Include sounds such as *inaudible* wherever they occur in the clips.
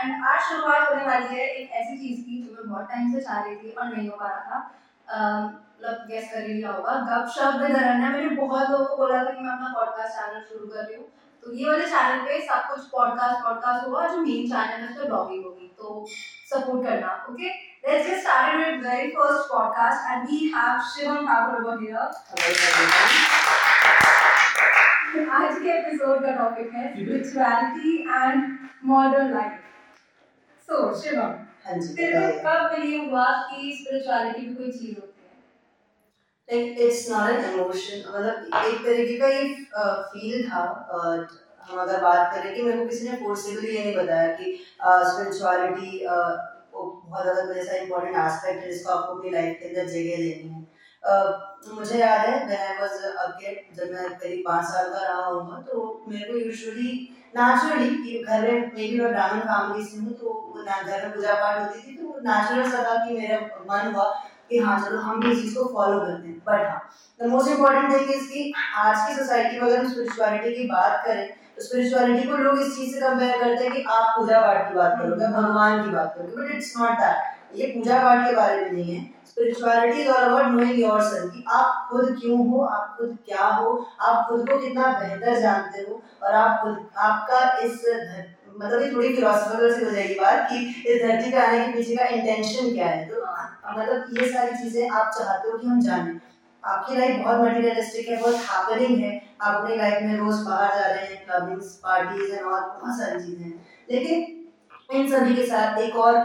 And आज शुरुआत होने वाली है एक ऐसी चीज़ की जो मैं बहुत टाइम से चाह रही थी और नहीं हो पा रहा था। मतलब गेस कर ही लिया होगा। गपशप विद अरण्या मैंने बहुत लोगों को बोला था कि मैं अपना पॉडकास्ट चैनल शुरू कर रही हूँ। तो ये वाले चैनल पे सब कुछ पॉडकास्ट पॉडकास्ट होगा जो मेन चैनल है उस पर ब्लॉगिंग होगी। तो सपोर्ट करना okay Let's get started with very first podcast and we have Shivam Thakur over here. आज के एपिसोड का टॉपिक है spirituality and modern life so Shivam हाँ जी तेरे को कब बिलीव हुआ कि स्पिरिचुअलिटी भी कोई चीज़ होती है? Like it's not an emotion मतलब एक तरीके का ये फील था uh, हम अगर बात करें कि मेरे को किसी ने फोर्सिबली ये नहीं बताया कि स्पिरिचुअलिटी बहुत ज़्यादा कोई ऐसा इंपॉर्टेंट एस्पेक्ट है जिसको आपको अपनी लाइफ के अंदर जगह देनी है। uh, मुझे याद है मैं आई वाज अ किड जब मैं करीब पाँच साल का रहा हूँ तो मेरे को यूजुअली नेचुरली कि घर में मे बी मैं ब्राह्मण फैमिली से हूँ तो घर में पूजा पाठ होती थी तो नेचुरल सा था कि मेरा मन हुआ कि हाँ चलो हम भी इस चीज़ को फॉलो करते हैं। बट हाँ the most important thing is कि आज की सोसाइटी में अगर हम स्पिरिचुअलिटी की बात करें तो स्पिरिचुअलिटी को लोग इस चीज़ से कंपेयर करते हैं कि आप पूजा पाठ की बात करोगे भगवान की बात करोगे बट इट्स नॉट दैट ये पूजा पाठ के बारे में नहीं है। Spirituality is all about knowing yourself कि आप खुद क्यों हो, आप खुद क्या हो, आप खुद को कितना बेहतर जानते हो और आप खुद, आपका इस मतलब ये थोड़ी फिलोसफिकल से हो जाएगी बात कि इस धरती पे आने के पीछे का इंटेंशन क्या है। तो मतलब ये सारी चीज़ें आप चाहते हो कि हम जाने। आपकी लाइफ बहुत मटेरियलिस्टिक है, बहुत हैपनिंग है। आप अपनी लाइफ में रोज बाहर जा रहे हैं क्लबिंग्स पार्टीज़ एंड और बहुत सारी चीज़ें हैं। लेकिन इन सभी के साथ एक और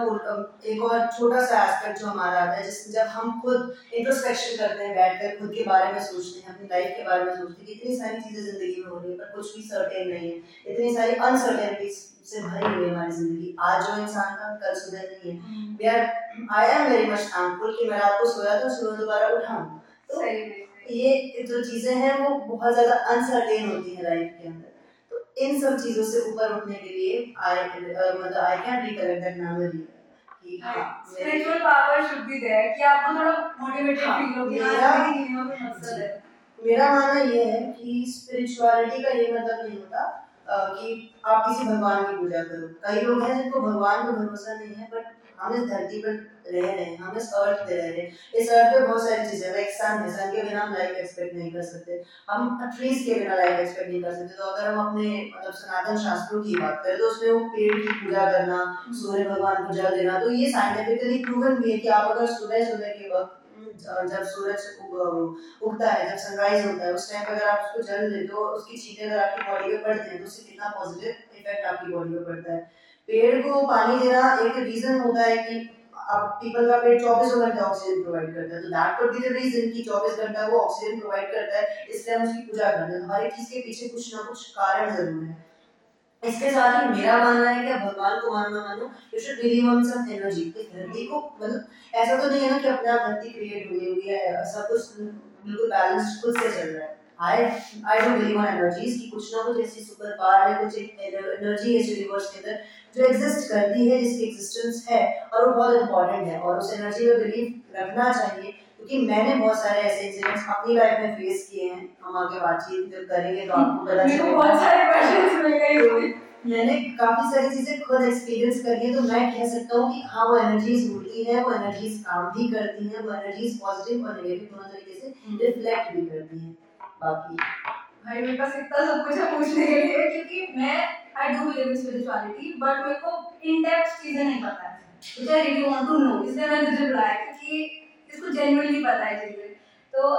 एक और छोटा सा एस्पेक्ट जो हमारा आता है जिसमें जब हम खुद इंट्रोस्पेक्शन करते हैं बैठकर खुद के बारे में सोचते हैं अपनी लाइफ के बारे में सोचते हैं कि इतनी सारी चीज़ें ज़िंदगी में हो रही है पर कुछ भी सर्टेन नहीं है। इतनी सारी अनसर्टेनिटीज से भरी हुई है हमारी ज़िंदगी। आज जो इंसान का कल सुबह नहीं है। We are I am very much thankful कि मैं रात को सोया था सुबह दोबारा उठा। तो ये जो चीज़ें हैं वो बहुत ज़्यादा अनसर्टेन होती है लाइफ के अंदर। इन सब चीज़ों से ऊपर उठने के लिए आई मतलब I can that memory spiritual power should be there कि आपको थोड़ा मोटिवेटेड फील हो कि हाँ ज़िंदगी में कोई मकसद है। मेरा मानना ये है कि स्पिरिचुअलिटी का ये मतलब नहीं होता कि आप किसी भगवान की पूजा करो। कई लोग हैं जिनको भगवान पर भरोसा नहीं है बट हम इस धरती पर रह रहे हैं हम इस अर्थ पे रह रहे हैं। इस अर्थ पे बहुत सारी चीज़ें लाइक सन है। सन के बिना हम लाइफ एक्सपेक्ट नहीं कर सकते। हम ट्रीज के बिना लाइफ एक्सपेक्ट नहीं कर सकते। तो अगर हम अपने मतलब सनातन शास्त्रों की बात करें तो उसमें वो पेड़ की पूजा करना सूर्य भगवान को जल देना तो ये साइंटिफिकली प्रूवन भी है कि आप अगर सुबह सुबह के वक्त जब सूरज उगता है जब सनराइज होता है उस टाइम अगर आप उसको जल देते हो उसकी छींटे अगर आपकी बॉडी पे पड़ते हैं तो उससे कितना पॉजिटिव इफ़ेक्ट आपकी बॉडी पे पड़ता है। पेड़ को पानी देना एक रीजन होता है कि अब पीपल का पेड़ चौबीस घंटे ऑक्सीजन प्रोवाइड करता है। तो that could be the reason कि चौबीस घंटा वो ऑक्सीजन प्रोवाइड करता है। इसलिए हम उसकी पूजा करते हैं। हमारे चीज़ के पीछे कुछ ना कुछ कारण ज़रूर है। इसके साथ ही मेरा मानना है कि भगवान को मानना मानो you should believe on some energy कि धरती को मतलब ऐसा तो नहीं है ना कि अपने आप धरती क्रिएट हुई हुई है सब कुछ, बिल्कुल बैलेंस खुद से चल रहा है। I I don't believe on energies कि कुछ ना कुछ ऐसी सुपर पावर है कुछ एनर्जी इस यूनिवर्स के अंदर जो एग्जिस्ट करती है जिसकी एग्जिस्टेंस है और वो बहुत इंपॉर्टेंट है और उस एनर्जी में बिलीव रखना चाहिए क्योंकि मैंने बहुत सारे ऐसे इंसिडेंट्स अपनी लाइफ में फेस किए हैं। हम आगे बातचीत करेंगे तो आपको पता चलेगा। बहुत सारे क्वेश्चंस मिल गए मैंने काफ़ी सारी चीज़ें खुद एक्सपीरियंस करी है तो मैं कह सकता हूँ कि हाँ वो एनर्जीज होती है वो एनर्जीज काम भी करती हैं वो एनर्जीज पॉजिटिव और नेगेटिव दोनों तरीके से रिफ्लेक्ट भी करती हैं। बाकी। भाई, मेरे पास इतना सब कुछ है पूछने के लिए, क्योंकि मैं I do believe in spirituality but मेरे को इन डेप्थ चीज़ें नहीं पता है। Which I really want to know इसलिए मैंने तुझे बुलाया, क्योंकि इसको जेन्युइनली पता है चीज़ें तो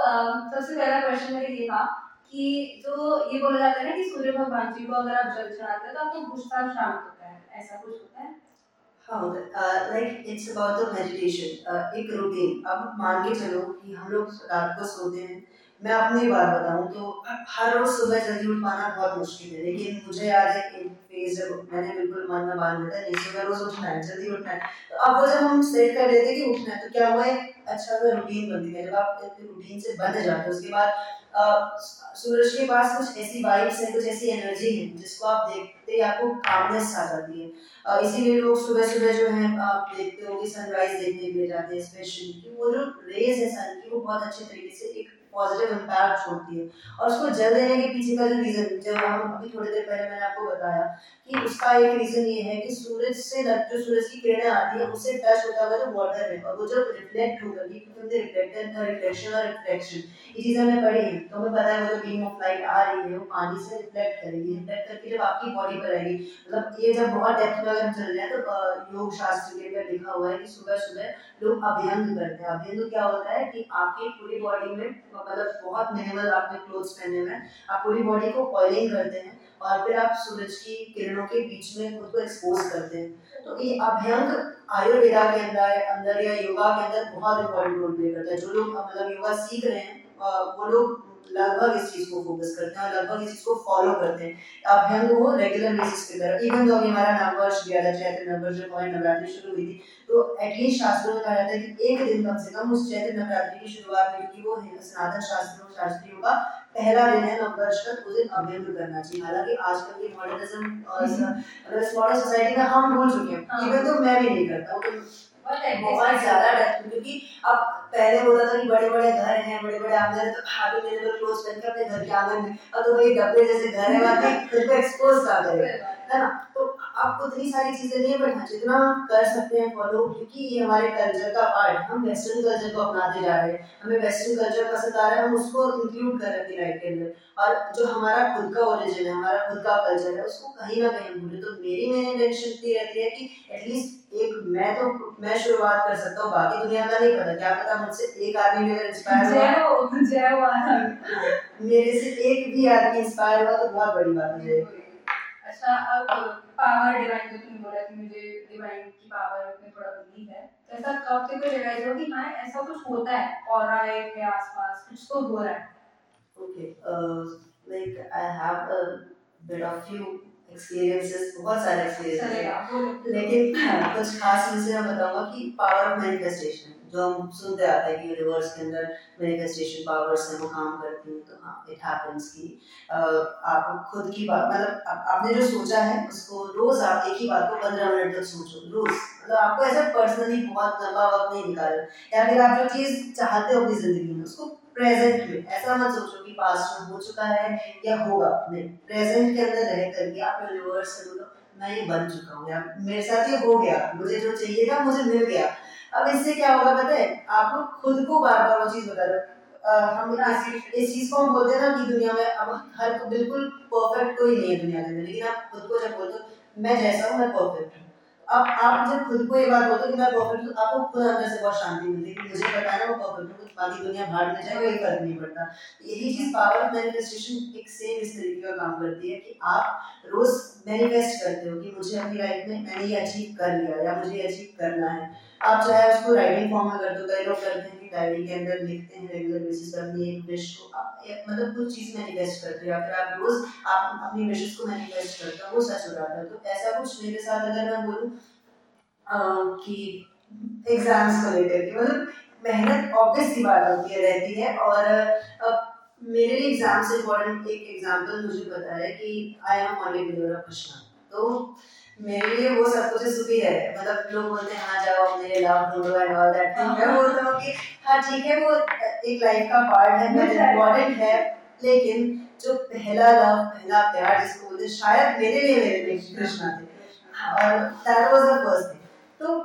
सबसे पहला क्वेश्चन मेरा ये था कि जो ये बोला जाता है ना कि सूर्य भगवान जी को अगर आप जल चढ़ाते हैं तो आपको गुस्सा शांत होता है। ऐसा कुछ होता है? हाँ like it's about the meditation एक रूटीन अब मान के चलो कि हम लोग रात को सोते हैं मैं अपनी बात बताऊँ तो हर रोज सुबह जल्दी उठ पाना बहुत मुश्किल है। लेकिन मुझे याद है कि फ़ेज़ जब मैंने बिल्कुल मन में बाँध लिया था सुबह रोज उठना है, जल्दी उठना है। तो अब वो जब हम सेट कर लेते कि उठना है तो क्या हुआ अच्छा तो रूटीन बन गई जब आप रूटीन से बंद जाते हो, उसके बाद सूरज के पास कुछ ऐसी वाइब्स है, कुछ ऐसी एनर्जी है, जिसको आप देखते ही आपको कामनेस आ जाती है। इसीलिए लोग सुबह सुबह जो है, आप देखते हो कि सनराइज देखने के लिए जाते हैं स्पेशली वो जो रेज है सन की, वो बहुत अच्छे तरीके से एक पॉजिटिव इम्पैक्ट छोड़ती है। और उसको जल देने के पीछे का जो रीज़न जब हम अभी थोड़ी देर पहले मैंने आपको बताया कि उसका एक रीज़न ये है कि सूरज से जो सूरज की किरणें आती है उससे टच होता हुआ जो वाटर है, और वो जब रिफ्लेक्ट होगा रिफ्लेक्टेड रिफ्लेक्शन और रिफ्लेक्शन ये चीज़ हमने पढ़ी है। तो हमें पता है वो जो बीम ऑफ़ लाइट आ रही है, वो पानी से रिफ्लेक्ट करेगी रिफ्लेक्ट करके जब आपकी बॉडी पर आएगी मतलब ये जब बहुत डेप्थ में अगर चल हैं तो योग शास्त्र के अंदर लिखा हुआ है कि सुबह सुबह लोग अभ्यंग करते हैं। अभ्यंग क्या होता है कि आपकी पूरी बॉडी में मतलब बहुत मिनिमल आपने क्लोथ्स पहने हुए हैं। आप पूरी बॉडी को ऑयलिंग करते हैं और फिर आप सूरज की किरणों के बीच में खुद को एक्सपोज करते हैं। तो ये अभ्यंग आयुर्वेदा के अंदर अंदर या योगा के अंदर बहुत इम्पोर्टेंट रोल प्ले करता है। जो लोग मतलब योगा सीख रहे हैं वो लोग लगभग इस चीज़ को फोकस करते हैं और लगभग इस चीज़ को फॉलो करते हैं। अभ्यंग वो रेगुलर बेसिस पे करें। इवन तो अभी हमारा नववर्ष गया था चैत्र नववर्ष जो पॉइंट नवरात्रि शुरू हुई थी तो एटलीस्ट शास्त्रों में कहा जाता है कि एक दिन कम से कम उस चैत्र नवरात्रि की शुरुआत में क्योंकि वो सनातन शास्त्रों शास्त्रियों का पहला दिन है नववर्ष का उस दिन अभ्यंग करना चाहिए। हालाँकि आजकल की मॉडर्निज्म और मतलब मॉडर्न सोसाइटी में हम भूल चुके हैं। इवन तो मैं भी नहीं करता बहुत ज़्यादा डर क्योंकि अब पहले होता था कि बड़े बड़े घर हैं बड़े बड़े आँगन तो खाते मेरे को क्लोज करके अपने घर के आँगन में, अब तो वही डब्बे जैसे घर है, वहाँ खुद को एक्सपोज कर रहे है ना? तो आपको इतनी सारी चीज़ें नहीं है बट हाँ, जितना कर सकते हैं फॉलो क्योंकि ये हमारे कल्चर का पार्ट है। हम वेस्टर्न कल्चर को अपनाते जा रहे हैं। हमें वेस्टर्न कल्चर पसंद आ रहा है हम उसको इंक्लूड कर रहे अपनी लाइफ के अंदर। और जो हमारा खुद का ओरिजिन है हमारा खुद का कल्चर है उसको कहीं ना कहीं भूले। तो मेरी मेन इंटेंशन इतनी रहती है कि एटलीस्ट एक मैं तो मैं शुरुआत कर सकता हूँ बाकी दुनिया का नहीं पता। क्या पता मुझसे एक आदमी मेरे इंस्पायर हुआ। मेरे से एक भी आदमी इंस्पायर हुआ तो बहुत बड़ी बात हो अच्छा अब पावर डिवाइन जो तुमने बोला कि मुझे डिवाइन की पावर में थोड़ा बिलीव है तो ऐसा कब तक कोई रियलाइज़ हो कि हाँ ऐसा कुछ होता है? और के आसपास कुछ तो हो रहा है। Okay like I have a bit of few experiences बहुत सारे एक्सपीरियंसेस लेकिन *clears throat* कुछ खास चीज़ें मैं बताऊँगा कि पावर ऑफ़ मैनिफेस्टेशन जो हम सुनते आते हैं कि यूनिवर्स के अंदर मैनिफेस्टेशन पावर्स हैं, वो काम करती हैं। तो हाँ इट हैपेंस कि आप खुद की बात मतलब आपने जो सोचा है, उसको रोज आप एक ही बात को पंद्रह मिनट तक सोचो, रोज। मतलब आपको ऐसा पर्सनली बहुत लंबा वक्त नहीं निकाले या फिर आप जो चीज़ चाहते हो अपनी ज़िंदगी में, उसको प्रेजेंट में, ऐसा मत सोचो कि पास्ट में हो चुका है या होगा। नहीं प्रेजेंट के अंदर रह करके आप यूनिवर्स से बोलो, मैं ये बन चुका हूँ। मेरे साथ ये हो गया। मुझे जो चाहिए था, मुझे मिल गया। अब इससे क्या होगा पता है? आपको खुद को बार बार वो चीज़ बता रहे हम इस, इस चीज़ को हम बोलते हैं ना कि दुनिया में अब हर बिल्कुल परफेक्ट कोई नहीं है दुनिया के अंदर। लेकिन आप खुद को जब बोलते हो मैं जैसा हूँ मैं परफेक्ट हूँ। अब आप जब खुद को ये बात बोलते हो कि मैं परफेक्ट हूँ आपको खुद अंदर से बहुत शांति मिलती है मुझे पता है ना वो परफेक्ट हूँ बाकी दुनिया भाड़ में जाए कोई फ़र्क नहीं पड़ता। यही चीज़ पावर ऑफ़ मैनिफेस्टेशन एक सेम इस तरीके का काम करती है कि आप रोज मैनिफेस्ट करते हो कि मुझे अपनी लाइफ में मैंने ये अचीव कर लिया या मुझे अचीव करना है। आप चाहे उसको राइटिंग फॉर्म में कर दो, कई लोग करते हैं कि डायरी के अंदर लिखते हैं रेगुलर बेसिस पर अपनी एक विश को। आप मतलब कुछ चीज़ मैनिफेस्ट करते हो, या फिर आप रोज आप अपनी विशेष को मैनिफेस्ट करते हो, वो सच हो जाता है। तो ऐसा कुछ मेरे साथ अगर मैं बोलूँ कि एग्ज़ाम्स को लेकर के मतलब मेहनत ऑब्वियस सी बात होती है, रहती है। और अब मेरे एग्ज़ाम से इम्पोर्टेंट एक एग्ज़ाम्पल मुझे पता है कि आई एम ऑनली कृष्णा तो मेरे लिए वो सब कुछ सुखी है। मतलब लोग बोलते हैं हाँ जाओ अपने लव ढूंढो एंड ऑल दैट मैं बोलता हूँ कि हाँ ठीक है वो एक लाइफ का पार्ट है बहुत इम्पोर्टेंट है। लेकिन जो पहला लव पहला प्यार जिसको बोलते शायद मेरे लिए मेरे लिए कृष्णा थे। और that was the first thing तो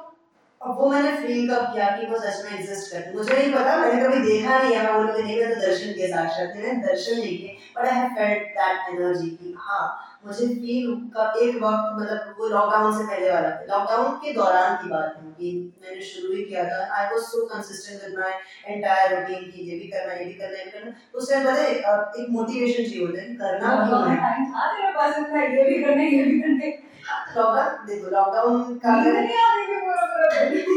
अब वो मैंने फील कब किया कि वो सच में एग्जिस्ट करते मुझे नहीं पता मैंने कभी देखा नहीं है। मैं नहीं मैं तो दर्शन के साक्षात मैंने दर्शन नहीं किए but I have felt that energy की हाँ मुझे फील का एक वक्त मतलब वो लॉकडाउन से पहले वाला लॉकडाउन के दौरान की बात है कि मैंने शुरू ही किया था। I was so consistent with my entire routine कि ये भी करना ये भी करना ये भी करना। तो उस टाइम पता है एक मोटिवेशन चाहिए होता है करना क्यों है? हाँ तेरे पास इतना ये भी करना ये भी करना। लॉकडाउन देखो लॉकडाउन का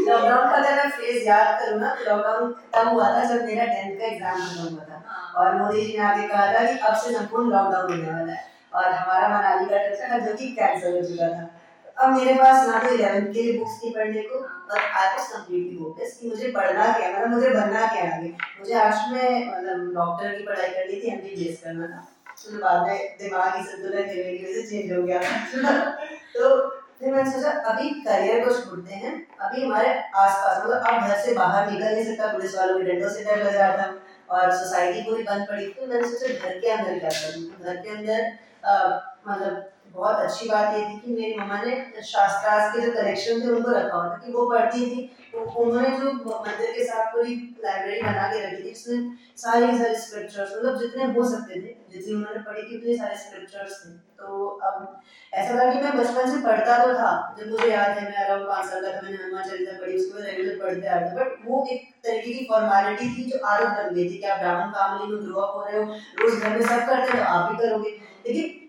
लॉकडाउन का अगर मैं फ़ेज़ याद करूँ ना तो लॉकडाउन तब हुआ था जब मेरा टेंथ का एग्ज़ाम खत्म हुआ था। हाँ। और मोदी जी ने आगे कहा था कि अब से संपूर्ण लॉकडाउन होने वाला है। और हमारा मनाली का ट्रिप था जो कि कैंसिल हो चुका था। अब मेरे पास ना तो इलेवेंथ के लिए बुक्स थी पढ़ने को, और आई वाज कंप्लीटली होपलेस कि मुझे पढ़ना क्या मतलब मुझे बनना क्या आगे? मुझे आज में मतलब डॉक्टर की पढ़ाई करनी थी एमबीबीएस करना था। तो बाद में दिमागी संतुलन की वजह से चेंज हो गया। *laughs* तो फिर मैंने सोचा, अभी करियर को छोड़ते हैं। अभी हमारे आसपास मतलब अब घर से बाहर निकल नहीं सकता, पुलिस वालों के डंडों से डर लग रहा था, और सोसाइटी पूरी बंद पड़ी। तो मैंने सोचा, घर के अंदर क्या करूँ? घर के अंदर मतलब बहुत अच्छी बात ये थी कि मेरी मम्मा ने शास्त्रार्थ के जो कलेक्शन थे उनको रखा हुआ था कि वो पढ़ती थी। उन्होंने जो मंदिर के साथ पूरी लाइब्रेरी बना के रखी थी, जिसमें सारे सारे स्क्रिप्चर्स मतलब जितने हो सकते थे, जितनी उन्होंने पढ़ी थी, उतने सारे स्क्रिप्चर्स थे। तो अब ऐसा था कि मैं बचपन से पढ़ता तो था, जब मुझे याद है, मैं अराउंड पाँच साल का था, मैंने हनुमान चालीसा पढ़ी, उसके बाद रेगुलर पढ़ते आ था बट वो एक तरीके की फॉर्मेलिटी थी जो आदत बन गई थी कि आप ब्राह्मण फैमिली में ग्रो अप हो रहे हो, रोज घर में सब करते हैं तो आप भी करोगे। लेकिन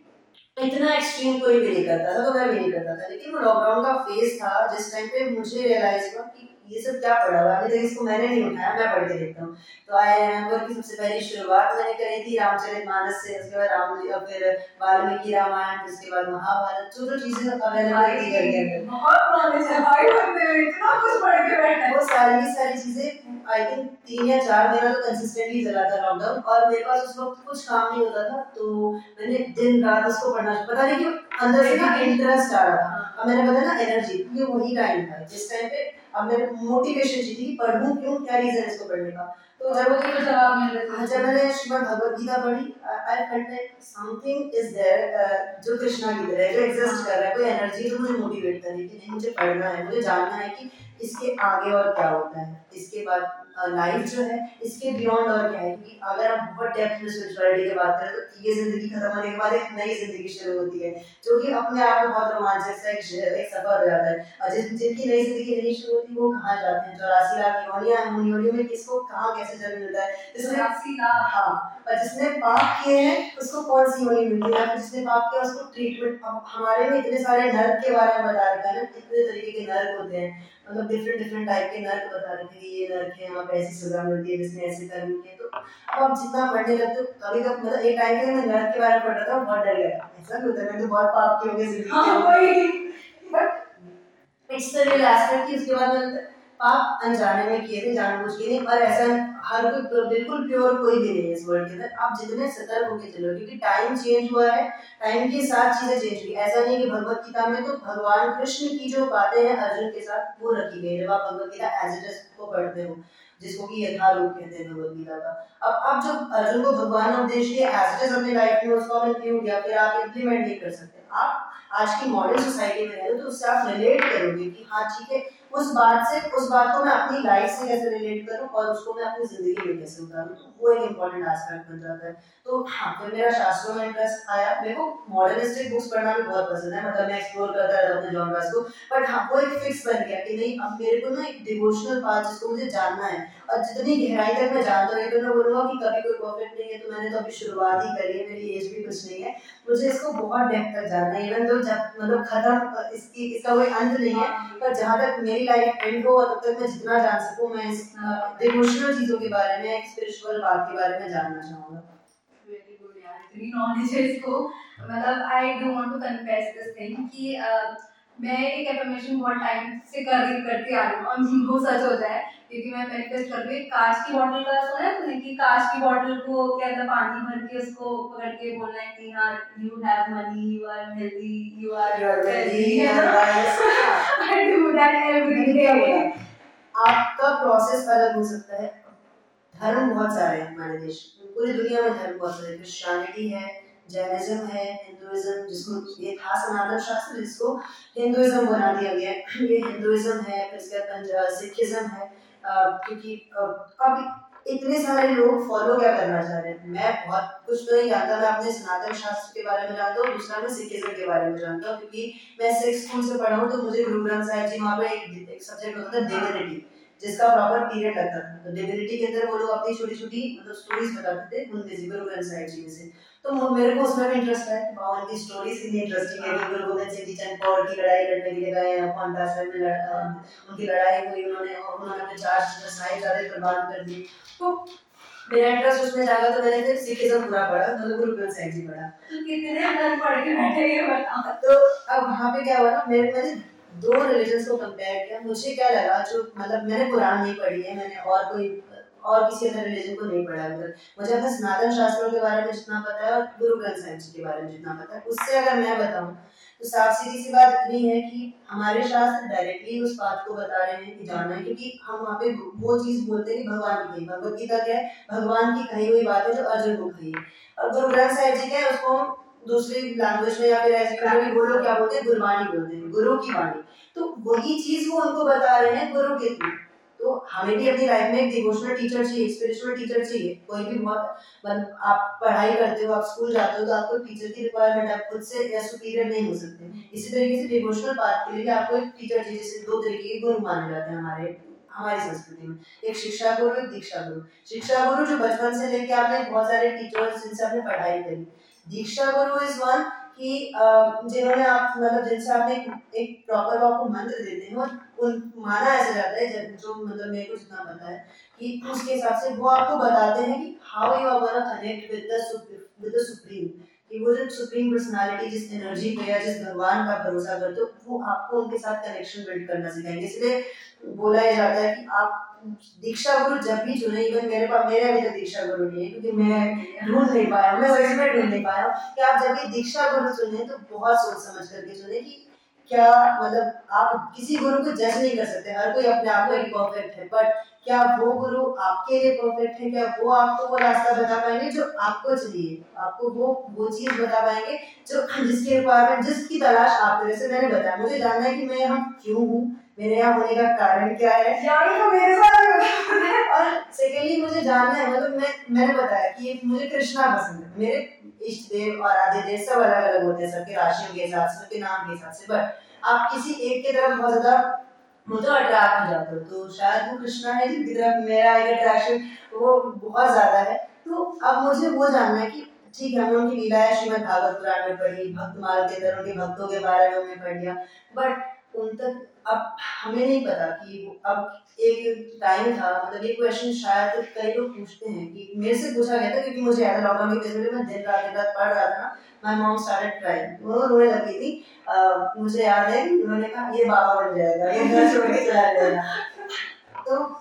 इतना एक्सट्रीम कोई भी नहीं करता था तो मैं भी नहीं करता था। लेकिन वो लॉकडाउन का फ़ेज़ था, जिस टाइम पे मुझे रियलाइज़ हुआ कि ये सब क्या पढ़ा हुआ अभी तक इसको मैंने नहीं उठाया मैं पढ़ के देखता हूँ। तो आई रिमेम्बर की सबसे पहली शुरुआत मैंने करी थी रामचरित मानस से उसके बाद राम और फिर वाल्मीकि रामायण उसके बाद महाभारत जो जो चीज़ें अवेलेबल थी घर के अंदर। वो सारी सारी चीज़ें आई थिंक तीन या चार महीना तो कंसिस्टेंटली चला था लॉकडाउन और मेरे पास उस वक्त कुछ काम नहीं होता था तो मैंने दिन रात उसको पढ़ना पता नहीं क्यों अंदर से ना इंटरेस्ट आ रहा था। अब मैंने बताया ना एनर्जी ये वही टाइम था। जिस टाइम पे अब मेरे मोटिवेशन चाहिए थी पढ़ू क्यों क्या रीजन है इसको पढ़ने का? तो जब वो तो जवाब मिल रहा हाँ, जब मैंने श्रीमद् भगवत गीता पढ़ी I felt like something is there जो कृष्णा की तरह जो एग्जिस्ट कर रहा है कोई एनर्जी जो मुझे मोटिवेट कर रही थी मुझे पढ़ना है मुझे जानना है कि इसके आगे और क्या होता है। इसके बाद लाइफ जो है इसके बियॉन्ड और क्या है? क्योंकि अगर आप बहुत डेप्थ में स्पिरिचुअलिटी की बात करें तो ये ज़िंदगी खत्म होने के बाद एक नई ज़िंदगी शुरू होती है जो कि अपने आप में बहुत रोमांचक सा एक, एक सफ़र हो जाता है। और जिस जिनकी नई ज़िंदगी नहीं शुरू होती वो कहाँ जाते हैं? चौरासी लाख योनिया योनियों में किसको कहाँ कैसे जन्म मिलता है? जिसने हाँ। और जिसने पाप किए हैं उसको कौन सी योनि मिलती है? जिसने पाप किया उसको ट्रीटमेंट हमारे में इतने सारे नर्क के बारे में बता रखा है ना कितने तरीके के नर्क होते हैं। मतलब डिफरेंट डिफरेंट टाइप के नर्क बता रहे थे कि ये नर्क है यहाँ पे ऐसी सजा मिलती है जिसने ऐसे कर्म किए। तो अब जितना पढ़ने लगते हो कभी कभी मतलब एक टाइम पे मैं नर्क के बारे में पढ़ रहा था बहुत डर गया ऐसा भी होता मैं तो बहुत पाप किए होंगे ज़िंदगी but it's the real aspect कि उसके बाद पाप अनजाने में किए थे जानबूझ के नहीं और ऐसा हर कोई बिल्कुल प्योर कोई भी नहीं है इस वर्ल्ड के अंदर। आप जितने सतर्क होकर चलो, क्योंकि टाइम चेंज हुआ है टाइम के साथ चीज़ें चेंज हुई। ऐसा नहीं कि भगवत गीता में तो भगवान कृष्ण की जो बातें हैं अर्जुन के साथ, वो रखी गई जब आप Bhagavad Gita as it is को पढ़ते हो, जिसको कि यथारूप कहते हैं भगवत गीता का। अब आप जब अर्जुन को भगवान उपदेश दिया एज इट इज़ अपनी लाइफ में उसको आपने क्यों या फिर आप इम्प्लीमेंट नहीं कर सकते। आप आज की मॉडर्न सोसाइटी में रहे तो उससे आप रिलेट करोगे कि हाँ ठीक है उस बात से, उस बात को मैं अपनी लाइफ से कैसे रिलेट करूँ और उसको मैं अपनी ज़िंदगी में कैसे उतारूं? तो वो एक इंपॉर्टेंट एस्पेक्ट बन जाता है। तो हाँ फिर मेरा शास्त्रों में इंटरेस्ट आया। मेरे को मॉडर्निस्टिक बुक्स पढ़ना भी बहुत पसंद है। मतलब मैं एक्सप्लोर करता रहता अपने जॉनर्स को। बट हाँ वो एक फिक्स बन गया कि नहीं, अब मेरे को ना एक डिवोशनल पार्ट जिसको मुझे जानना है और जितनी गहराई तक मैं जानता हूँ तो मैं बोलूँगा कि कभी कोई परफेक्ट नहीं है तो मैंने तो अभी शुरुआत ही करी है मेरी एज भी कुछ नहीं है। मुझे इसको बहुत डेप्थ तक जानना है इवन तो जब मतलब खत्म इसकी इसका कोई अंत नहीं है पर जहाँ तक मेरी लाइफ एंड हो तब तक मैं जितना जान सकूँ मैं इस डिवोशनल चीज़ों के बारे में स्पिरिचुअल बात के बारे में जानना चाहूँगा। इतनी नॉलेज है इसको। मतलब I don't want to confess this thing कि मैं एक एफर्मेशन बहुत टाइम से कर रही करती आ रही हूँ और *laughs* वो सच हो जाए। क्योंकि मैं मैनिफेस्ट कर रही हूँ कांच की बॉटल का सुना है तुमने कि कांच की बॉटल को क्या था पानी भर के उसको पकड़ के बोलना है कि हाँ you have money you are healthy you are healthy I do that every day आपका प्रोसेस अलग हो सकता है। धर्म बहुत सारे हैं हमारे देश पूरी दुनिया में धर्म बहुत सारे क्रिश्चियनिटी है जैनिज्म है हिंदुइज्म जिसको ये था सनातन शास्त्र जिसको हिंदुइज्म बना दिया गया ये हिंदुइज्म है फिर इसके बाद सिखिज्म है। क्योंकि अब इतने सारे लोग फॉलो क्या करना चाह रहे हैं? मैं बहुत कुछ तो नहीं जानता मैं अपने सनातन शास्त्र के बारे में जानता हूँ दूसरा मैं सिखिज्म के बारे में जानता हूँ क्योंकि मैं सिक्स स्कूल से पढ़ा हूँ तो मुझे गुरु ग्रंथ साहिब जी वहाँ पे एक, सब्जेक्ट होता था डिविनिटी जिसका प्रॉपर पीरियड लगता था। तो डिविनिटी के अंदर वो लोग अपनी छोटी छोटी मतलब स्टोरीज बताते थे उनमें से गुरु ग्रंथ साहिब जी में से। तो मेरे को उसमें भी इंटरेस्ट है। बावन की स्टोरीज इतनी इंटरेस्टिंग है कि गुरु गोविंद सिंह जी चंदौड़ की लड़ाई लड़ने के लिए गए हैं पांडा में उनकी लड़ाई हुई उन्होंने उन्होंने अपने चार साहिब ज़्यादा कुर्बान कर दी तो मेरा इंटरेस्ट उसमें जागा तो मैंने फिर सिखिज्म पूरा पढ़ा मतलब गुरु ग्रंथ साहिब जी पढ़ा। तो कितने अंदर पढ़ के बैठे ये बताओ। तो अब वहाँ पे क्या हुआ ना मेरे मैंने दो रिलीजन को कंपेयर किया, मुझे क्या लगा जो मतलब मैंने कुरान नहीं पढ़ी है, मैंने और कोई, और किसी अदर रिलीजन को नहीं पढ़ा मतलब मुझे अपने सनातन शास्त्रों के बारे में जितना पता है और गुरु ग्रंथ साहिब जी के बारे में जितना पता है, उससे अगर मैं बताऊँ तो साफ़ सीधी सी बात इतनी है कि हमारे शास्त्र डायरेक्टली उस बात को बता रहे हैं कि जानना है, क्योंकि हम वहाँ पे वो चीज़ बोलते हैं कि भगवान की कही, भगवत गीता क्या है? भगवान की कही हुई बात है जो अर्जुन को कही और गुरु ग्रंथ साहिब जी क्या है, उसको दूसरी लैंग्वेज में या फिर ऐसे कभी वो लोग क्या बोलते हैं? गुरबानी बोलते हैं, गुरु की वाणी। तो वही चीज़ वो उनको बता रहे हैं गुरु के थ्रू। तो हमें भी अपनी लाइफ में एक डिवोशनल टीचर चाहिए स्पिरिचुअल टीचर चाहिए। कोई भी मतलब आप पढ़ाई करते हो, आप स्कूल जाते हो तो आपको टीचर की रिक्वायरमेंट है खुद से या सुपीरियर नहीं हो सकते। इसी तरीके से डिवोशनल बात के लिए आपको एक टीचर चाहिए, जैसे दो तरीके के गुरु माने जाते हैं हमारे, हमारी संस्कृति में। एक शिक्षा गुरु एक दीक्षा गुरु शिक्षा गुरु जो बचपन से लेके आपने बहुत सारे टीचर्स जिनसे आपने पढ़ाई करी। दीक्षा गुरु इज़ वन कि जिन्होंने आप मतलब जिनसे आपने एक प्रॉपर आपको मंत्र देते हैं, उन, माना ऐसा जाता है, जब जो मतलब मेरे को जितना पता है, कि उसके हिसाब से वो आपको बताते हैं कि how you are gonna connect with the with the supreme कि वो जो सुप्रीम पर्सनालिटी जिस एनर्जी पे या जिस भगवान का भरोसा करते हो, वो आपको उनके साथ कनेक्शन बिल्ड करना सिखाएँगे। इसलिए बोला जाता है कि आप दीक्षा गुरु जब भी चुने इवन मेरे पास, मेरे अभी तक दीक्षा गुरु नहीं है, क्योंकि मैं ढूंढ नहीं पाया हूँ, मैं वैसे में ढूंढ नहीं पाया हूँ। कि आप जब भी दीक्षा गुरु चुने तो बहुत सोच समझ करके चुने कि क्या मतलब आप किसी गुरु को जज नहीं कर सकते, हर कोई अपने आप में परफेक्ट है। बट क्या वो गुरु आपके लिए परफेक्ट है? क्या वो आपको वो रास्ता बता पाएँगे जो आपको चाहिए? आपको वो वो चीज़ बता पाएँगे जो जिसकी रिक्वायरमेंट जिसकी तलाश आप जैसे मैंने बताया, मुझे जानना है कि मैं यहाँ क्यों हूँ मेरे यहाँ होने का कारण क्या है? तो मेरे साथ और सेकेंडली मुझे जानना है मतलब मैं मैंने बताया कि मुझे कृष्णा पसंद है। मेरे इष्ट देव और आदि देव सब अलग अलग होते हैं सबके राशियों के हिसाब से सबके नाम के हिसाब से। बट आप किसी एक की तरफ़ बहुत ज़्यादा मुझे अट्रैक्ट हो जाते हो तो शायद वो कृष्णा है जिनकी तरफ़ मेरा एक अट्रैक्शन वो बहुत ज़्यादा है। तो अब मुझे वो जानना है कि ठीक है हमने उनकी लीलाएँ श्रीमद भागवत पुराण में पढ़ी भक्त माल के अंदर उनके भक्तों के बारे में हमने पढ़ लिया। बट उन तक अब हमें नहीं पता कि अब एक टाइम था मतलब ये क्वेश्चन शायद कई लोग पूछते हैं कि मेरे से पूछा गया था क्योंकि मुझे याद लॉकडाउन के दिन मैं दिन रात दिन रात पढ़ रहा था माय मॉम स्टार्टेड क्राइंग वो रोने लगी थी। मुझे याद है, उन्होंने कहा, ये बाबा बन जाएगा, ये घर छोड़ के चला जाएगा। तो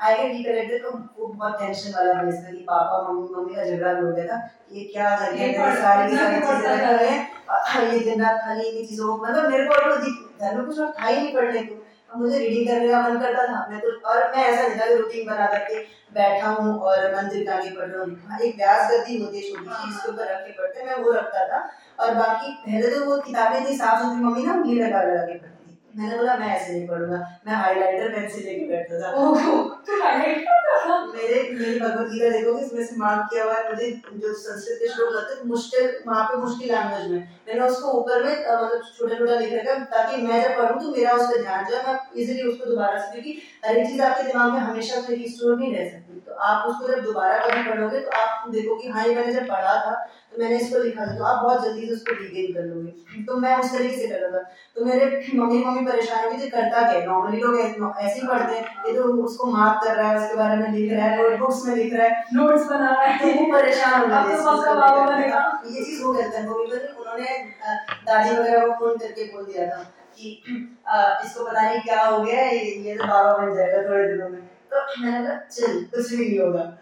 आई गेट रिकलेक्टेड तो वो बहुत टेंशन वाला फ़ेज़ था कि पापा मम्मी मम्मी का झगड़ा भी हो गया था ये क्या कर रहे हैं सारी सारी चीज़ें रख रहे हैं। ये दिन रात खाली इन्हीं चीज़ों मतलब मेरे को घर में कुछ और था ही नहीं पढ़ने को। मुझे रीडिंग करने का मन करता था। मैं तो और मैं ऐसा नहीं था कि रूटीन बना करके बैठा हूँ और मंदिर का आगे पढ़ रहा हूँ। हाँ, एक व्यास गति होती है छोटी सी इसके ऊपर रख के पढ़ते मैं वो रखता था। और बाकी पहले तो वो किताबें थी साफ़ सुथरी मम्मी ना नीले लगा लगा के पढ़ती मैंने बोला मैं ऐसे नहीं पढ़ूँगा मैं हाइलाइटर पेंसिल लेके बैठता था। मेरे मेरी भगवत गीता देखोगे इसमें से मार्क किया हुआ है मुझे जो संस्कृत के श्लोक होते हैं मुश्किल वहाँ पे मुश्किल लैंग्वेज में। मैंने उसको ऊपर में मतलब छोटा छोटा लिख रखा ताकि मैं जब पढ़ूँ तो मेरा उस पर ध्यान जाए मैं इजिली उसको दोबारा से क्योंकि हर एक चीज़ आपके दिमाग में हमेशा से स्टोर नहीं रह सकती। आप उसको जब दोबारा कभी पढ़ोगे तो आप देखोगे हाँ ये मैंने जब पढ़ा था तो मैंने इसको लिखा था तो आप बहुत जल्दी से उसको रिगेन कर लोगे। तो मैं उस तरीके से कर रहा था। तो मेरे मम्मी मम्मी परेशान हुई थी करता क्या नॉर्मली लोग ऐसे ही पढ़ते हैं। ये तो उसको मार्क कर रहा है उसके बारे में लिख रहा है नोटबुक्स में लिख रहा है। नोट्स बना रहा है। तो वो परेशान हो गए ये चीज़ वो करते हैं उन्होंने दादी वगैरह को फ़ोन करके बोल दिया था कि इसको पता नहीं क्या हो गया ये तो बाबा बन जाएगा थोड़े दिनों में। तो मैंने कहा चल कुछ भी नहीं होगा।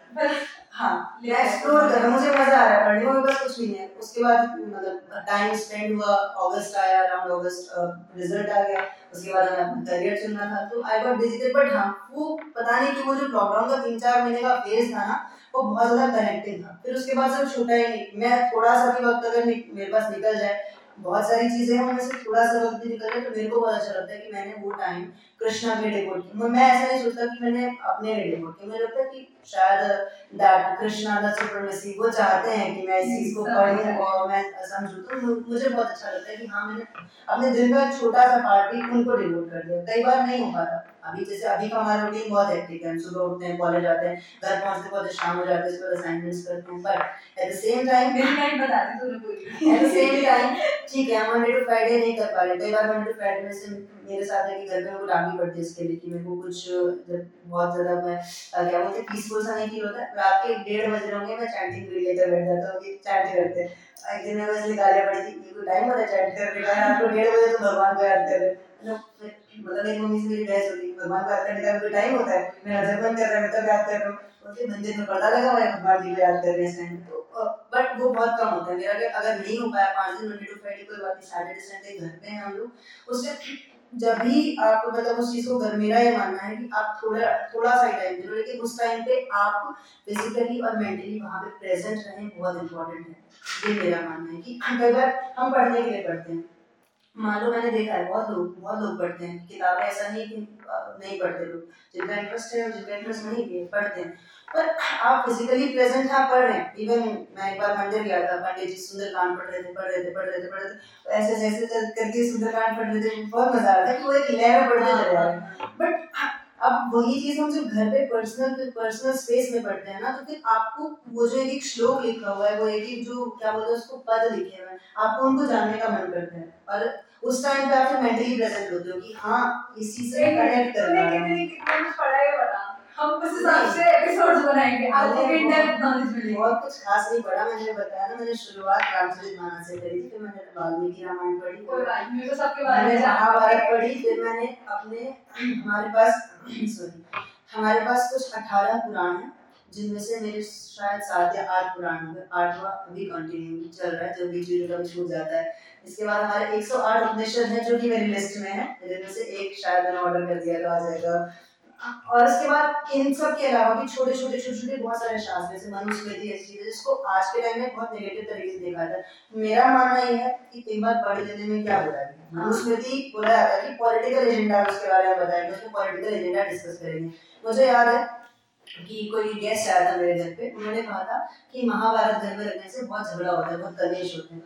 हाँ मैं एक्सप्लोर कर रहा मुझे मज़ा आ रहा है पढ़ने में बस कुछ भी नहीं है। उसके बाद मतलब टाइम स्पेंड हुआ अगस्त आया अराउंड अगस्त रिज़ल्ट आ गया। उसके बाद हमें करियर चुनना था। तो आई गॉट डिजिटल बट हाँ वो पता नहीं कि वो जो लॉकडाउन का तीन चार महीने का फ़ेज़ था ना वो बहुत ज़्यादा था। फिर उसके बाद सब छूटा ही नहीं। मैं थोड़ा सा भी वक्त अगर मेरे पास निकल जाए बहुत सारी चीज़ें हैं, उनमें थोड़ा सा वक्त निकल जाए तो मेरे को बहुत अच्छा लगता है कि मैंने वो टाइम कृष्णा लिए डिवोट किया। मैं ऐसा नहीं सोचता कि मैंने अपने लिए डिवोट किया। मुझे लगता है कि शायद दैट कृष्णा द सुप्रीमेसी वो चाहते हैं कि मैं इस चीज़ को पढ़ूं और मैं समझूं। तो मुझे बहुत अच्छा लगता है कि हाँ मैंने अपने दिन का छोटा सा पार्ट भी उनको डिवोट कर दिया। कई बार नहीं हो पाता। अभी जैसे अभी का हमारा रूटीन बहुत हेक्टिक है। हम सुबह उठते हैं कॉलेज आते हैं घर पहुँचते पहुँचते शाम हो जाते हैं उसके बाद असाइनमेंट्स करते हैं। But at the same time मेरी लाइन बता दे तूने कोई एट द सेम टाइम ठीक है हम मंडे टू फ्राइडे नहीं कर पा रहे। कई बार मंडे टू फ्राइडे में से मेरे साथ है कि घर में वो डांटनी पड़ती है इसके लिए कि मेरे को कुछ, जब बहुत ज़्यादा मैं क्या बोलते पीसफुल सा नहीं फील होता। है रात के डेढ़ बज रहे होंगे, मैं चैंटिंग भी लेकर बैठ जाता हूँ कि करते। हैं एक दिन में बस निकाले पड़ी थी ये कोई टाइम होता है चैंट करने का। रात को डेढ़ बजे तो भगवान को याद कर रहे। मतलब एक मम्मी से मेरी बहस होती है भगवान को याद करने का कोई टाइम होता है। मेरा नज़र बंद कर रहा है, मैं तब याद कर रहा हूँ। और मंदिर में पर्दा लगा हुआ है, भगवान जी को याद कर रहे हैं तो बट वो बहुत कम होता है। मेरा अगर नहीं हो पाया, पाँच दिन मंडे टू फ्राइडे कोई बात नहीं सैटरडे संडे घर पे हैं हम लोग। उससे जब भी आपको मतलब उस चीज़ को घर मेरा ये मानना है कि आप थोड़ा थोड़ा सा टाइम दे लेकिन उस टाइम पे आप फिजिकली और मेंटली वहाँ पे प्रेजेंट रहें, बहुत इंपॉर्टेंट है। ये मेरा मानना है कि बार हम पढ़ने के लिए पढ़ते हैं, मान लो मैंने देखा है, बहुत लोग बहुत लोग पढ़ते हैं, किताबें ऐसा नहीं कि नहीं पढ़ते लोग, जिनका इंटरेस्ट है और जिनका इंटरेस्ट नहीं है, पढ़ते हैं। पर आप फिजिकली प्रेजेंट आप पढ़ रहे हैं। इवन मैं एक बार मंदिर गया था पंडित जी सुंदरकांड पढ़ रहे थे पढ़ रहे थे पढ़ रहे थे पढ़ रहे थे। ऐसे ऐसे करके सुंदरकांड पढ़ रहे थे बहुत मज़ा आ रहा था कि वो एक में पढ़ते चले जा रहे हैं बट अब वही चीज़ हम जब घर पे पर्सनल पर्सनल स्पेस में पढ़ते हैं ना तो फिर आपको वो जो एक श्लोक लिखा हुआ है वो एक जो क्या बोलते हैं उसको पद लिखे हुए हैं आपको उनको जानने का मन करता है। और उस टाइम पे आप मेंटली प्रेजेंट होते हो कि हाँ इस चीज़ से कनेक्ट करना है। हम उस हिसाब से एपिसोड्स बनाएँगे। आपको इन डेप्थ नॉलेज मिलेगी। बहुत कुछ खास नहीं पढ़ा मैंने बताया ना मैंने शुरुआत रामचरितमानस से करी थी फिर मैंने वाल्मीकि रामायण पढ़ी। कोई बात नहीं तो सबके बारे में महाभारत पढ़ी फिर मैंने अपने हमारे पास सॉरी हमारे पास कुछ 18 पुराण हैं जिनमें से मेरे शायद सात या आठ पुराण हो गए आठवां अभी कंटिन्यू चल रहा है जो बीच बीच में छूट जाता है। इसके बाद हमारे 108 उपनिषद हैं जो कि मेरी लिस्ट में है जिनमें से एक शायद मैंने ऑर्डर कर दिया तो आ जाएगा। और इसके बाद इन सब के अलावा भी छोटे छोटे छोटे छोटे बहुत सारे शास्त्र जैसे मनुस्मृति ऐसी चीज़ें जिसको आज के टाइम में बहुत नेगेटिव तरीके से देखा जाता है। मेरा मानना ये है कि कई बार पढ़ लेने में क्या बुरा है? मनुस्मृति बोला जाता है कि पॉलिटिकल एजेंडा उसके बारे में बताएँगे उसमें पॉलिटिकल एजेंडा डिस्कस करेंगे। मुझे याद है कि कोई गेस्ट आया था मेरे घर पे उन्होंने कहा था कि महाभारत घर में रखने से बहुत झगड़ा होता है बहुत कलेश होते हैं।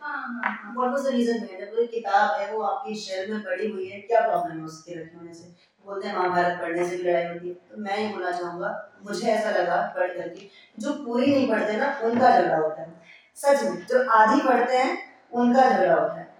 व्हाट वाज द रीजन है जब कोई किताब है वो आपकी शेल्फ में पड़ी हुई है क्या प्रॉब्लम है उसके रखने से? बोलते हैं, महाभारत पढ़ने से भी लड़ाई होती है। तो मैं ही बोलना चाहूँगा, मुझे ऐसा लगा पढ़ करके जो पूरी नहीं पढ़ते ना, उनका झगड़ा होता है। सच में, जो आधी पढ़ते हैं, उनका झगड़ा होता है।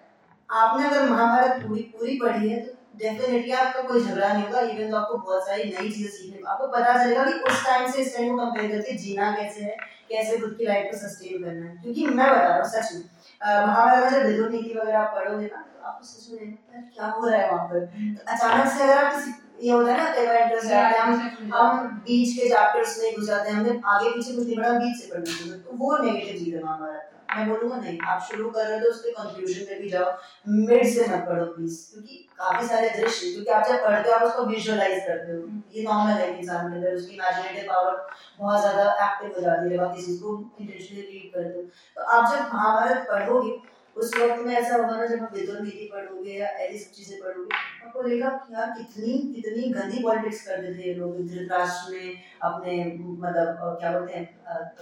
आपने अगर महाभारत पूरी पूरी पढ़ी है तो डेफिनेटली आपका कोई झगड़ा नहीं होगा इवन तो आपको बहुत सारी नई चीज़ें सीखने को, आपको पता चलेगा कि उस टाइम से इस टाइम को कंपेयर करके जीना कैसे है, कैसे खुद की लाइफ को सस्टेन करना है। क्योंकि मैं बता रहा हूँ, सच में महाभारत में जब विदुर नीति वगैरह आप पढ़ोगे ना आपको सच में क्या हो रहा है वहाँ पर? तो अचानक से अगर आप किसी ये होता है ना कई बार इंटरेस्ट है हम हम बीच के चैप्टर्स में घुस जाते हैं हमने आगे पीछे कुछ नहीं पढ़ा बीच से पढ़ना चाहिए तो वो नेगेटिव चीज़ है महाभारत मैं बोलूँगा नहीं आप शुरू कर रहे हो तो उसके कंक्लूजन पे भी जाओ। मिड से मत पढ़ो प्लीज़ क्योंकि काफ़ी सारे दृश्य क्योंकि आप जब पढ़ते हो आप उसको विजुअलाइज करते हो। ये नॉर्मल है इंसान के अंदर उसकी इमेजिनेटिव पावर बहुत ज़्यादा एक्टिव हो जाती है जब आप किसी को इंटेंशनली रीड करते हो। तो आप जब महाभारत पढ़ोगे उस वक्त में ऐसा होगा ना जब आप विदुर नीति पढ़ोगे या ऐसी सब चीज़ें पढ़ोगे आपको लगेगा कि यार कितनी कितनी गंदी पॉलिटिक्स कर देते हैं लोग धृतराष्ट्र ने अपने मतलब क्या बोलते हैं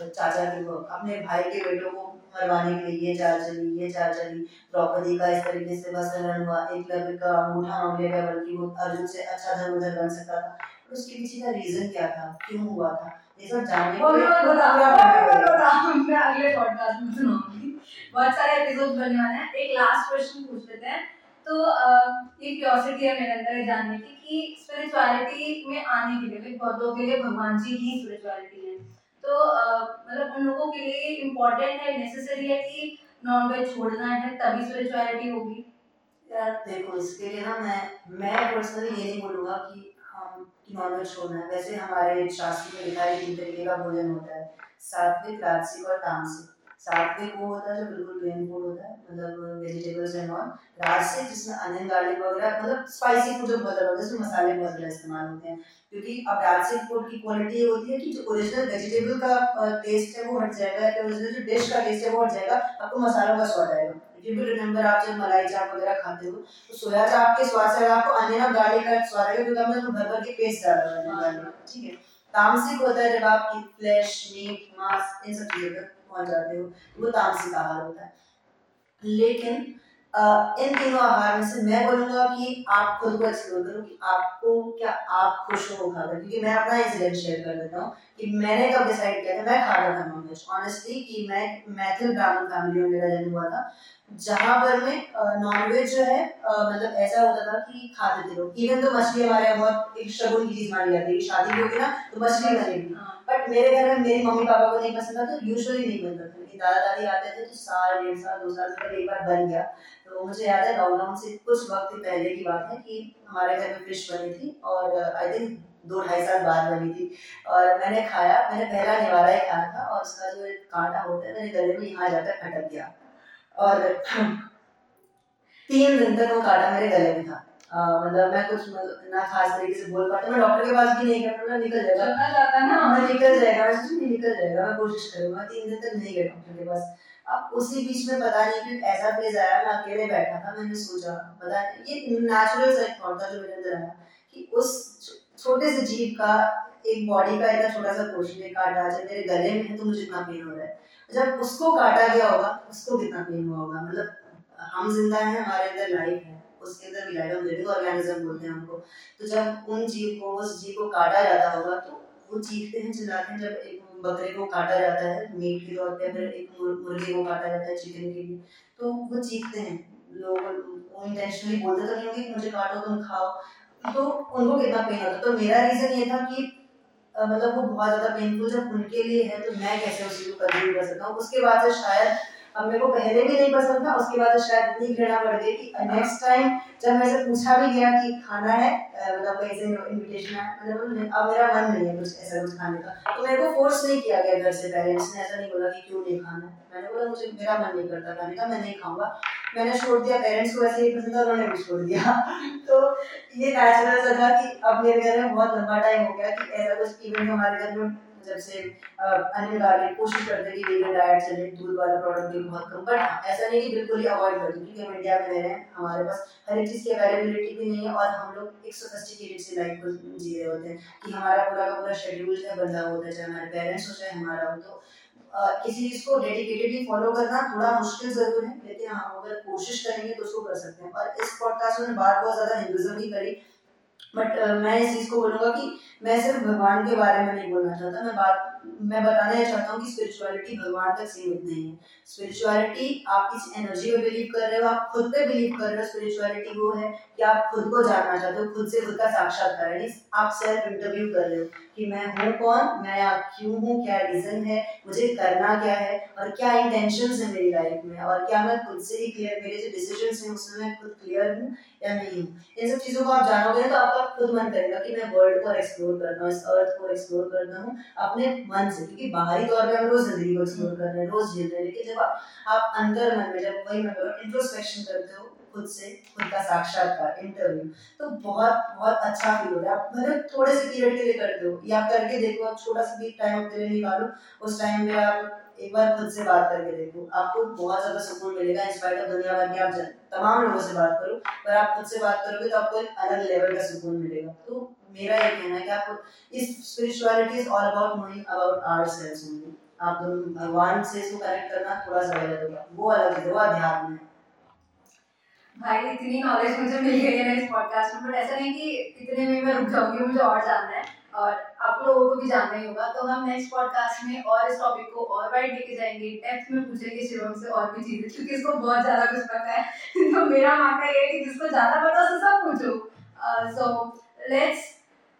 चाचा के अपने भाई के बेटों को मरवाने के लिए ये चाल चली ये चाल चली द्रौपदी का इस तरीके से वस्त्रहरण हुआ एकलव्य का अंगूठा मांग लिया बल्कि वो अर्जुन से अच्छा धर्मधर बन सकता था। उसके पीछे का रीजन क्या था? क्यों हुआ था? ये सब जानने को मैं अगले पॉडकास्ट में सुनाऊँगी बहुत सारे एपिसोड बनने वाले हैं। एक लास्ट क्वेश्चन पूछ लेते हैं। तो ये क्यूरियोसिटी है मेरे अंदर जानने की कि स्पिरिचुअलिटी में आने के लिए बहुत लोगों के लिए, भगवान जी ही स्पिरिचुअलिटी है। तो मतलब उन लोगों के लिए इम्पोर्टेंट है नेसेसरी है कि नॉन वेज छोड़ना है, तभी स्पिरिचुअलिटी होगी? यार, देखो, इसके लिए ना मैं मैं पर्सनली ये नहीं बोलूँगा कि हम नॉन वेज छोड़ना है। वैसे हमारे शास्त्र में लिखा है तीन तरीके का भोजन होता है, सात्विक, राजसिक और तामसिक। सात्विक वो होता है जो बिल्कुल प्लेन फ़ूड होता है मतलब वेजिटेबल्स एंड ऑल राजसिक जिसमें अनियन गार्लिक वगैरह मतलब स्पाइसी फ़ूड जो बहुत होता है जिसमें मसाले ज़्यादा इस्तेमाल होते हैं। क्योंकि अब राजसिक फ़ूड की क्वालिटी होती है कि जो ओरिजिनल वेजिटेबल का टेस्ट है वो हट जाएगा, या ओरिजिनल जो डिश का टेस्ट है वो हट जाएगा, आपको मसालों का स्वाद आएगा। यू रिमेंबर आप जब मलाई चाप वगैरह खाते हो तो सोया चाप के स्वाद से आपको अनियन और गार्लिक का स्वाद आएगा, क्योंकि हमने उसमें भर भर के पेस्ट डाला हुआ है ठीक है? तामसिक होता है जब आपकी फ्लैश मीट मांस, इन सब चीज़ों तक पहुँच जाते हो, वो तामसिक आहार होता है। लेकिन इन तीनों आहार में से मैं बोलूँगा कि आप खुद को एक्सप्लोर करो कि आपको क्या आप खुश हो खाकर, क्योंकि मैं अपना इंसिडेंट शेयर कर देता हूँ। कि मैंने कब डिसाइड किया था? मैं खा रहा था नॉनवेज ऑनेस्टली कि मैं मैथिल ब्राह्मण फैमिली में मेरा जन्म हुआ था जहाँ पर में नॉनवेज जो है मतलब ऐसा होता था कि खाते थे लोग। इवन तो मछली हमारे यहाँ बहुत एक शगुन की चीज़ मानी जाती है शादी होगी ना तो मछली बनेगी बट मेरे घर में मेरी मम्मी पापा को नहीं पसंद था तो यूजुअली नहीं बनता था। मेरी दादा दादी आते थे तो साल डेढ़ साल दो साल से एक बार बन गया। तो मुझे याद है लॉकडाउन से कुछ वक्त पहले की बात है कि हमारे घर में फ़िश बनी थी और आई थिंक दो ढाई साल बाद बनी थी। और मैंने खाया मैंने पहला निवारा ही खाया था और उसका जो कांटा होता है मेरे गले में यहाँ जाकर खटक गया और तीन दिन तक वो कांटा मेरे गले में था। मतलब मैं कुछ ना खास तरीके से बोल पाता मैं डॉक्टर के पास भी नहीं गया मैं निकल जाएगा ना। मैं निकल जाएगा मैं सोची निकल जाएगा मैं कोशिश करूँगा। तीन दिन तक नहीं गया डॉक्टर के पास। अब उसी बीच में पता नहीं कि ऐसा फ़ेज़ आया मैं अकेले बैठा था मैंने सोचा पता नहीं ये नेचुरल सा थॉट था जो मेरे अंदर आया कि उस छोटे से जीव का, एक बॉडी का इतना छोटा सा पोर्शन है काटा जब मेरे गले में है तो मुझे इतना पेन हो रहा है। जब उसको काटा गया होगा, उसको कितना पेन हुआ होगा? मतलब हम ज़िंदा हैं, हमारे अंदर लाइफ है, उसके अंदर भी लाइफ हम लिविंग ऑर्गेनिज्म बोलते हैं हमको। तो जब उन जीव को, उस जीव को काटा जाता होगा तो वो चीखते हैं, चिल्लाते हैं, जब एक बकरे को काटा जाता है मीट के तौर पे, फिर एक मुर्गे को काटा जाता है चिकन के लिए तो वो चीखते हैं। लोग वो इंटेंशनली बोलते तो नहीं होंगे मुझे काटो, तुम खाओ। तो उनको कितना पेन होता तो मेरा रीज़न ये था कि मतलब वो बहुत ज़्यादा पेनफुल जब उनके लिए है तो मैं कैसे उसी को कंट्रोल कर सकता हूँ? उसके बाद से शायद अब मेरे को पहले भी नहीं पसंद था, उसके बाद शायद इतनी घृणा बढ़ गई कि नेक्स्ट टाइम जब मेरे से पूछा भी गया कि खाना है मतलब कहीं से इनविटेशन है मतलब अब मेरा मन नहीं है कुछ ऐसा कुछ खाने का। तो मेरे को फोर्स नहीं किया गया घर से पेरेंट्स ने ऐसा नहीं बोला कि क्यों नहीं खाना है। मैंने बोला, मुझे, मेरा मन नहीं करता खाने का, मैं नहीं खाऊँगा। मैंने छोड़ दिया पेरेंट्स को ऐसे ही पसंद था, उन्होंने भी छोड़ दिया। *laughs* तो ये नेचुरल सा था कि अब मेरे घर में बहुत लंबा टाइम हो गया कि ऐसा कुछ इवेंट हमारे घर में जब से अनिल गार्लिक कोशिश करते कि वेगन डाइट चले दूध वाला प्रोडक्ट भी बहुत कम बट ऐसा नहीं कि बिल्कुल ही अवॉइड कर दूँ क्योंकि हम इंडिया में रह रहे हैं, हमारे पास हर एक चीज़ की अवेलेबिलिटी भी नहीं है और हम लोग एक सोफिस्टिकेटेड सी लाइफ को जी रहे होते हैं कि हमारा पूरा का पूरा शेड्यूल है बंधा होता है, चाहे हमारे पेरेंट्स हो, चाहे हमारा हो तो किसी चीज़ को डेडिकेटेडली फॉलो करना थोड़ा मुश्किल ज़रूर है, लेकिन हम अगर कोशिश करेंगे तो उसको कर सकते हैं। और इस पॉडकास्ट में बात बहुत ज़्यादा हिंदुज़म की करी बट मैं इस चीज़ को बोलूँगा कि मैं सिर्फ़ भगवान के बारे में नहीं बोलना चाहता, मैं बात, मैं बताना चाहता हूँ कि स्पिरिचुअलिटी भगवान तक सीमित नहीं है। स्पिरिचुअलिटी आप किस एनर्जी में बिलीव कर रहे हो, आप खुद पे बिलीव कर रहे हो स्पिरिचुअलिटी वो है कि आप खुद को जानना चाहते हो, खुद से खुद का साक्षात्कार आप सेल्फ इंटरव्यू कर रहे हो। कि मैं हूँ कौन? मैं आप क्यों हूँ? क्या रीजन है? मुझे करना क्या है? और क्या इंटेंशन है मेरी लाइफ में? और क्या मैं खुद से ही क्लियर मेरे जो डिसीज़न हैं उसमें मैं खुद क्लियर हूँ या नहीं? हूँ इन सब चीज़ों को आप जानोगे तो आपका खुद मन करेगा कि मैं वर्ल्ड को एक्सप्लोर करना हूँ इस अर्थ को एक्सप्लोर करना हूँ अपने मन से। क्योंकि बाहरी तौर पे हम रोज ज़िंदगी को एक्सप्लोर कर रहे हैं रोज झेल रहे हैं। लेकिन जब आप, आप अंतर मन में जब वही मैं इंट्रोस्पेक्शन करते हो खुद से, खुद का साक्षात्कार इंटरव्यू तो बहुत बहुत अच्छा फील होता है आप भले थोड़े से पीरियड के लिए करते हो या करके देखो, आप छोटा सा भी टाइम अपने निकालो, उस टाइम में आप एक बार खुद से बात करके देखो। आपको बहुत ज़्यादा सुकून मिलेगा इंस्पाइट ऑफ़ दुनिया भर के आप तमाम लोगों से बात करो। पर आप खुद से बात करोगे तो आपको एक अलग लेवल का सुकून मिलेगा। तो मेरा ये कहना है कि आपको इस spirituality is all about knowing about ourselves only आप भगवान से इसको कनेक्ट करना थोड़ा सा गलत होगा। वो अलग है, वो अध्यात्म है। भाई, इतनी नॉलेज मुझे मिल गई है इस पॉडकास्ट में बट ऐसा नहीं कि इतने में मैं रुक जाऊँगी, मुझे और जानना है। और आप लोगों को भी जानना ही होगा। तो हम नेक्स्ट पॉडकास्ट में और इस टॉपिक को और वाइड लेके जाएँगे। डेप्थ में पूछेंगे शिवम से और भी चीज़ें, क्योंकि इसको बहुत ज़्यादा कुछ पता है। *laughs* तो मेरा मानना ये है कि जिसको ज़्यादा पता है सब पूछो। So let's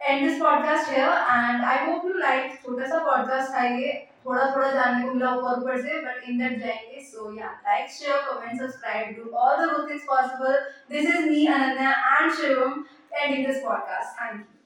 end this podcast here and I hope you like छोटा सा पॉडकास्ट था ये। थोड़ा थोड़ा जानने को मिला ऊपर ऊपर से बट इन दैट जाएँगे सो या like share comment subscribe do all the good things possible this is me Ananya and Shivam ending this podcast thank you